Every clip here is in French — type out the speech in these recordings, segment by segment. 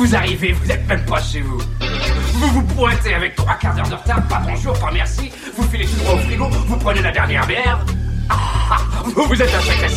Vous arrivez, vous êtes même pas chez vous. Vous vous pointez avec trois quarts d'heure de retard, pas bonjour, pas merci. Vous filez tout droit au frigo, vous prenez la dernière bière. Ah, vous, vous êtes un sacré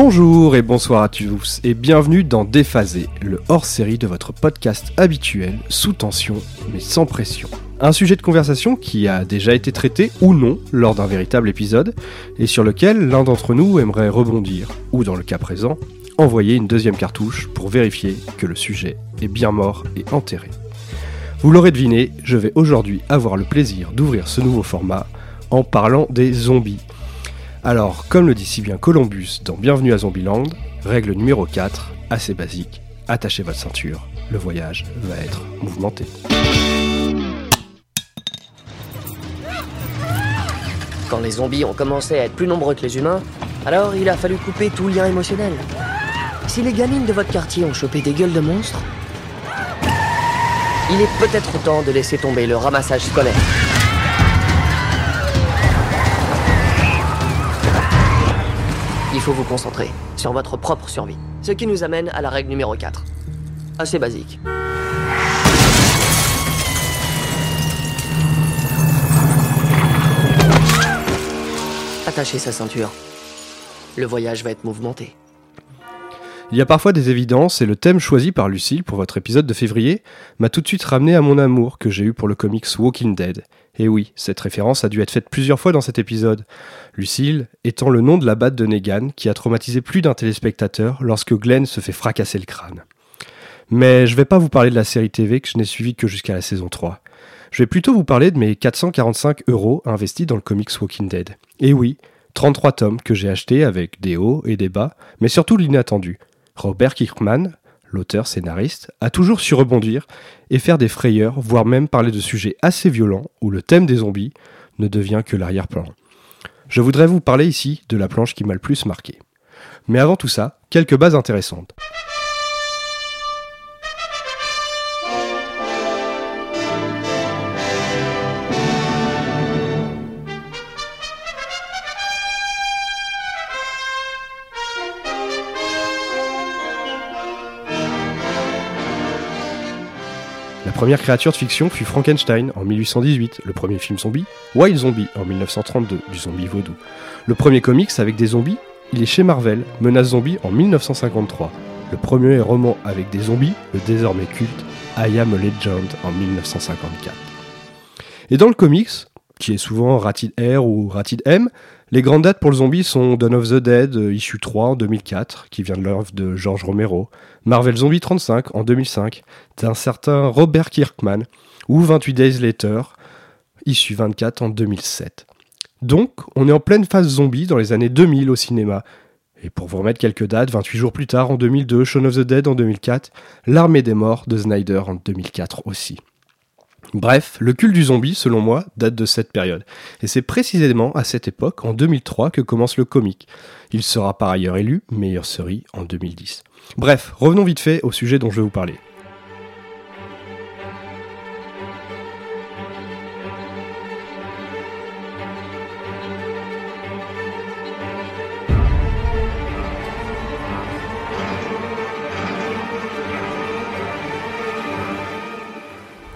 Bonjour et bonsoir à tous et bienvenue dans Déphasé, le hors-série de votre podcast habituel, sous tension mais sans pression. Un sujet de conversation qui a déjà été traité ou non lors d'un véritable épisode et sur lequel l'un d'entre nous aimerait rebondir, ou dans le cas présent, envoyer une deuxième cartouche pour vérifier que le sujet est bien mort et enterré. Vous l'aurez deviné, je vais aujourd'hui avoir le plaisir d'ouvrir ce nouveau format en parlant des zombies. Alors, comme le dit si bien Columbus dans Bienvenue à Zombieland, règle numéro 4, assez basique, attachez votre ceinture, le voyage va être mouvementé. Quand les zombies ont commencé à être plus nombreux que les humains, alors il a fallu couper tout lien émotionnel. Si les gamines de votre quartier ont chopé des gueules de monstres, il est peut-être temps de laisser tomber le ramassage scolaire. Il faut vous concentrer sur votre propre survie. Ce qui nous amène à la règle numéro 4. Assez basique. Attachez sa ceinture. Le voyage va être mouvementé. Il y a parfois des évidences et le thème choisi par Lucille pour votre épisode de février m'a tout de suite ramené à mon amour que j'ai eu pour le comics Walking Dead. Et oui, cette référence a dû être faite plusieurs fois dans cet épisode. Lucille étant le nom de la batte de Negan qui a traumatisé plus d'un téléspectateur lorsque Glenn se fait fracasser le crâne. Mais je vais pas vous parler de la série TV que je n'ai suivie que jusqu'à la saison 3. Je vais plutôt vous parler de mes 445 euros investis dans le comics Walking Dead. Et oui, 33 tomes que j'ai achetés avec des hauts et des bas, mais surtout l'inattendu. Robert Kirkman, l'auteur scénariste, a toujours su rebondir et faire des frayeurs, voire même parler de sujets assez violents où le thème des zombies ne devient que l'arrière-plan. Je voudrais vous parler ici de la planche qui m'a le plus marqué. Mais avant tout ça, quelques bases intéressantes. Première créature de fiction fut Frankenstein en 1818, le premier film zombie, Wild Zombie en 1932, du zombie vaudou. Le premier comics avec des zombies, il est chez Marvel, Menace Zombie en 1953. Le premier roman avec des zombies, le désormais culte I Am a Legend en 1954. Et dans le comics, qui est souvent Rated R ou Rated M, les grandes dates pour le zombie sont Dawn of the Dead, euh, issue 3 en 2004, qui vient de l'œuvre de George Romero, Marvel Zombie 35 en 2005, d'un certain Robert Kirkman, ou 28 Days Later, issue 24 en 2007. Donc, on est en pleine phase zombie dans les années 2000 au cinéma. Et pour vous remettre quelques dates, 28 jours plus tard, en 2002, Shaun of the Dead en 2004, L'Armée des Morts de Snyder en 2004 aussi. Bref, le culte du zombie, selon moi, date de cette période. Et c'est précisément à cette époque, en 2003, que commence le comic. Il sera par ailleurs élu meilleure série en 2010. Bref, revenons vite fait au sujet dont je vais vous parler.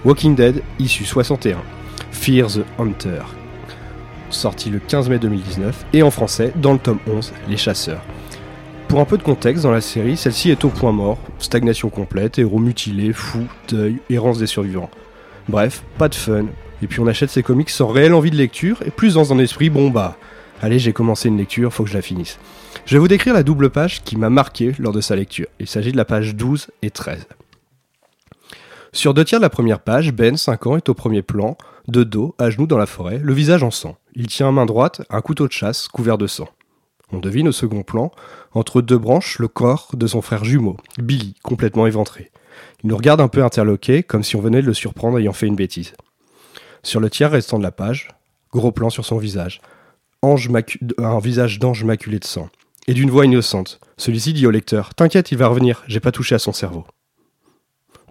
Walking Dead, issue 61. Fear the Hunter. Sorti le 15 mai 2019 et en français dans le tome 11, Les Chasseurs. Pour un peu de contexte dans la série, celle-ci est au point mort, stagnation complète, héros mutilés, fous, deuil, errance des survivants. Bref, pas de fun. Et puis on achète ces comics sans réelle envie de lecture et plus dans un esprit bon bah, allez j'ai commencé une lecture, faut que je la finisse. Je vais vous décrire la double page qui m'a marqué lors de sa lecture. Il s'agit de la page 12 et 13. Sur deux tiers de la première page, Ben, 5 ans, est au premier plan, de dos, à genoux dans la forêt, le visage en sang. Il tient à main droite un couteau de chasse couvert de sang. On devine au second plan, entre deux branches, le corps de son frère jumeau, Billy, complètement éventré. Il nous regarde un peu interloqué, comme si on venait de le surprendre ayant fait une bêtise. Sur le tiers restant de la page, gros plan sur son visage, un visage d'ange maculé de sang, et d'une voix innocente. Celui-ci dit au lecteur T'inquiète, il va revenir, j'ai pas touché à son cerveau.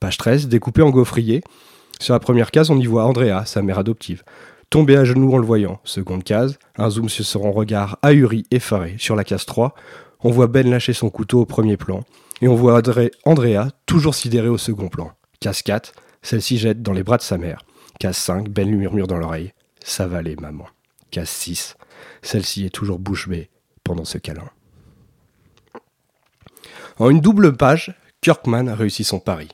Page 13, découpé en gaufrier. Sur la première case, on y voit Andrea, sa mère adoptive, tomber à genoux en le voyant. Seconde case, un zoom sur son regard ahuri, effaré. Sur la case 3, on voit Ben lâcher son couteau au premier plan, et on voit Andrea toujours sidéré au second plan. Case 4, celle-ci jette dans les bras de sa mère. Case 5, Ben lui murmure dans l'oreille Ça va aller, maman. Case 6, celle-ci est toujours bouche bée pendant ce câlin. En une double page, Kirkman a réussi son pari.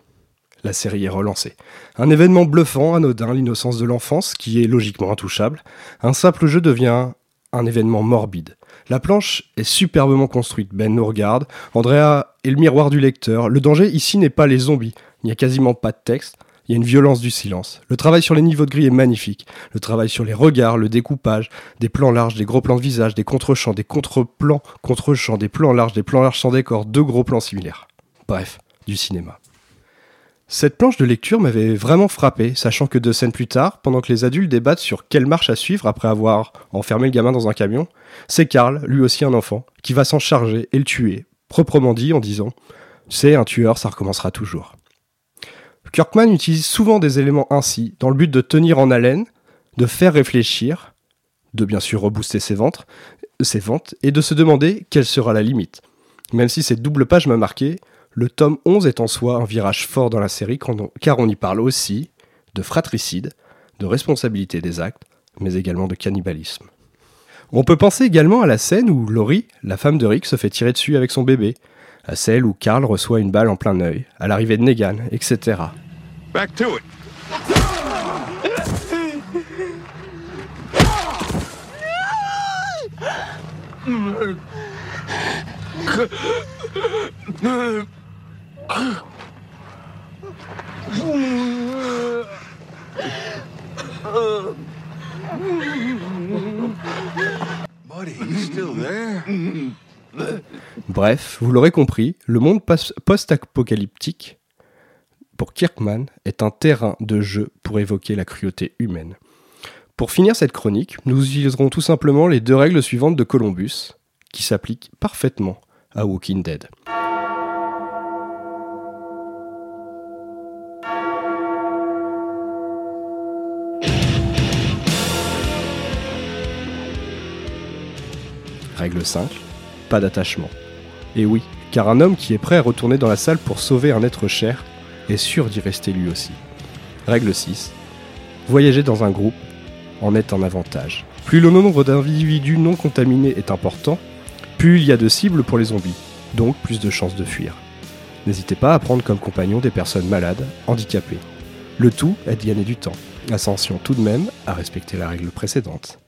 La série est relancée. Un événement bluffant, anodin, l'innocence de l'enfance, qui est logiquement intouchable. Un simple jeu devient un événement morbide. La planche est superbement construite. Ben nous regarde. Andrea est le miroir du lecteur. Le danger ici n'est pas les zombies. Il n'y a quasiment pas de texte. Il y a une violence du silence. Le travail sur les niveaux de gris est magnifique. Le travail sur les regards, le découpage, des plans larges, des gros plans de visage, des contre-champs, des contre-plans, contre-champs, des plans larges, des plans larges sans décor, deux gros plans similaires. Bref, du cinéma. Cette planche de lecture m'avait vraiment frappé, sachant que deux scènes plus tard, pendant que les adultes débattent sur quelle marche à suivre après avoir enfermé le gamin dans un camion, c'est Karl, lui aussi un enfant, qui va s'en charger et le tuer, proprement dit en disant C'est un tueur, ça recommencera toujours. Kirkman utilise souvent des éléments ainsi, dans le but de tenir en haleine, de faire réfléchir, de bien sûr rebooster ses, ventes, et de se demander quelle sera la limite. Même si cette double page m'a marqué, le tome 11 est en soi un virage fort dans la série car on y parle aussi de fratricide, de responsabilité des actes, mais également de cannibalisme. On peut penser également à la scène où Laurie, la femme de Rick, se fait tirer dessus avec son bébé, à celle où Carl reçoit une balle en plein œil, à l'arrivée de Negan, etc. Back to it. Bref, vous l'aurez compris, le monde pos- post-apocalyptique, pour Kirkman, est un terrain de jeu pour évoquer la cruauté humaine. Pour finir cette chronique, nous utiliserons tout simplement les deux règles suivantes de Columbus, qui s'appliquent parfaitement à Walking Dead. Règle 5, pas d'attachement. Et oui, car un homme qui est prêt à retourner dans la salle pour sauver un être cher est sûr d'y rester lui aussi. Règle 6, voyager dans un groupe en est un avantage. Plus le nombre d'individus non contaminés est important, plus il y a de cibles pour les zombies, donc plus de chances de fuir. N'hésitez pas à prendre comme compagnon des personnes malades, handicapées. Le tout est de gagner du temps. Attention tout de même à respecter la règle précédente.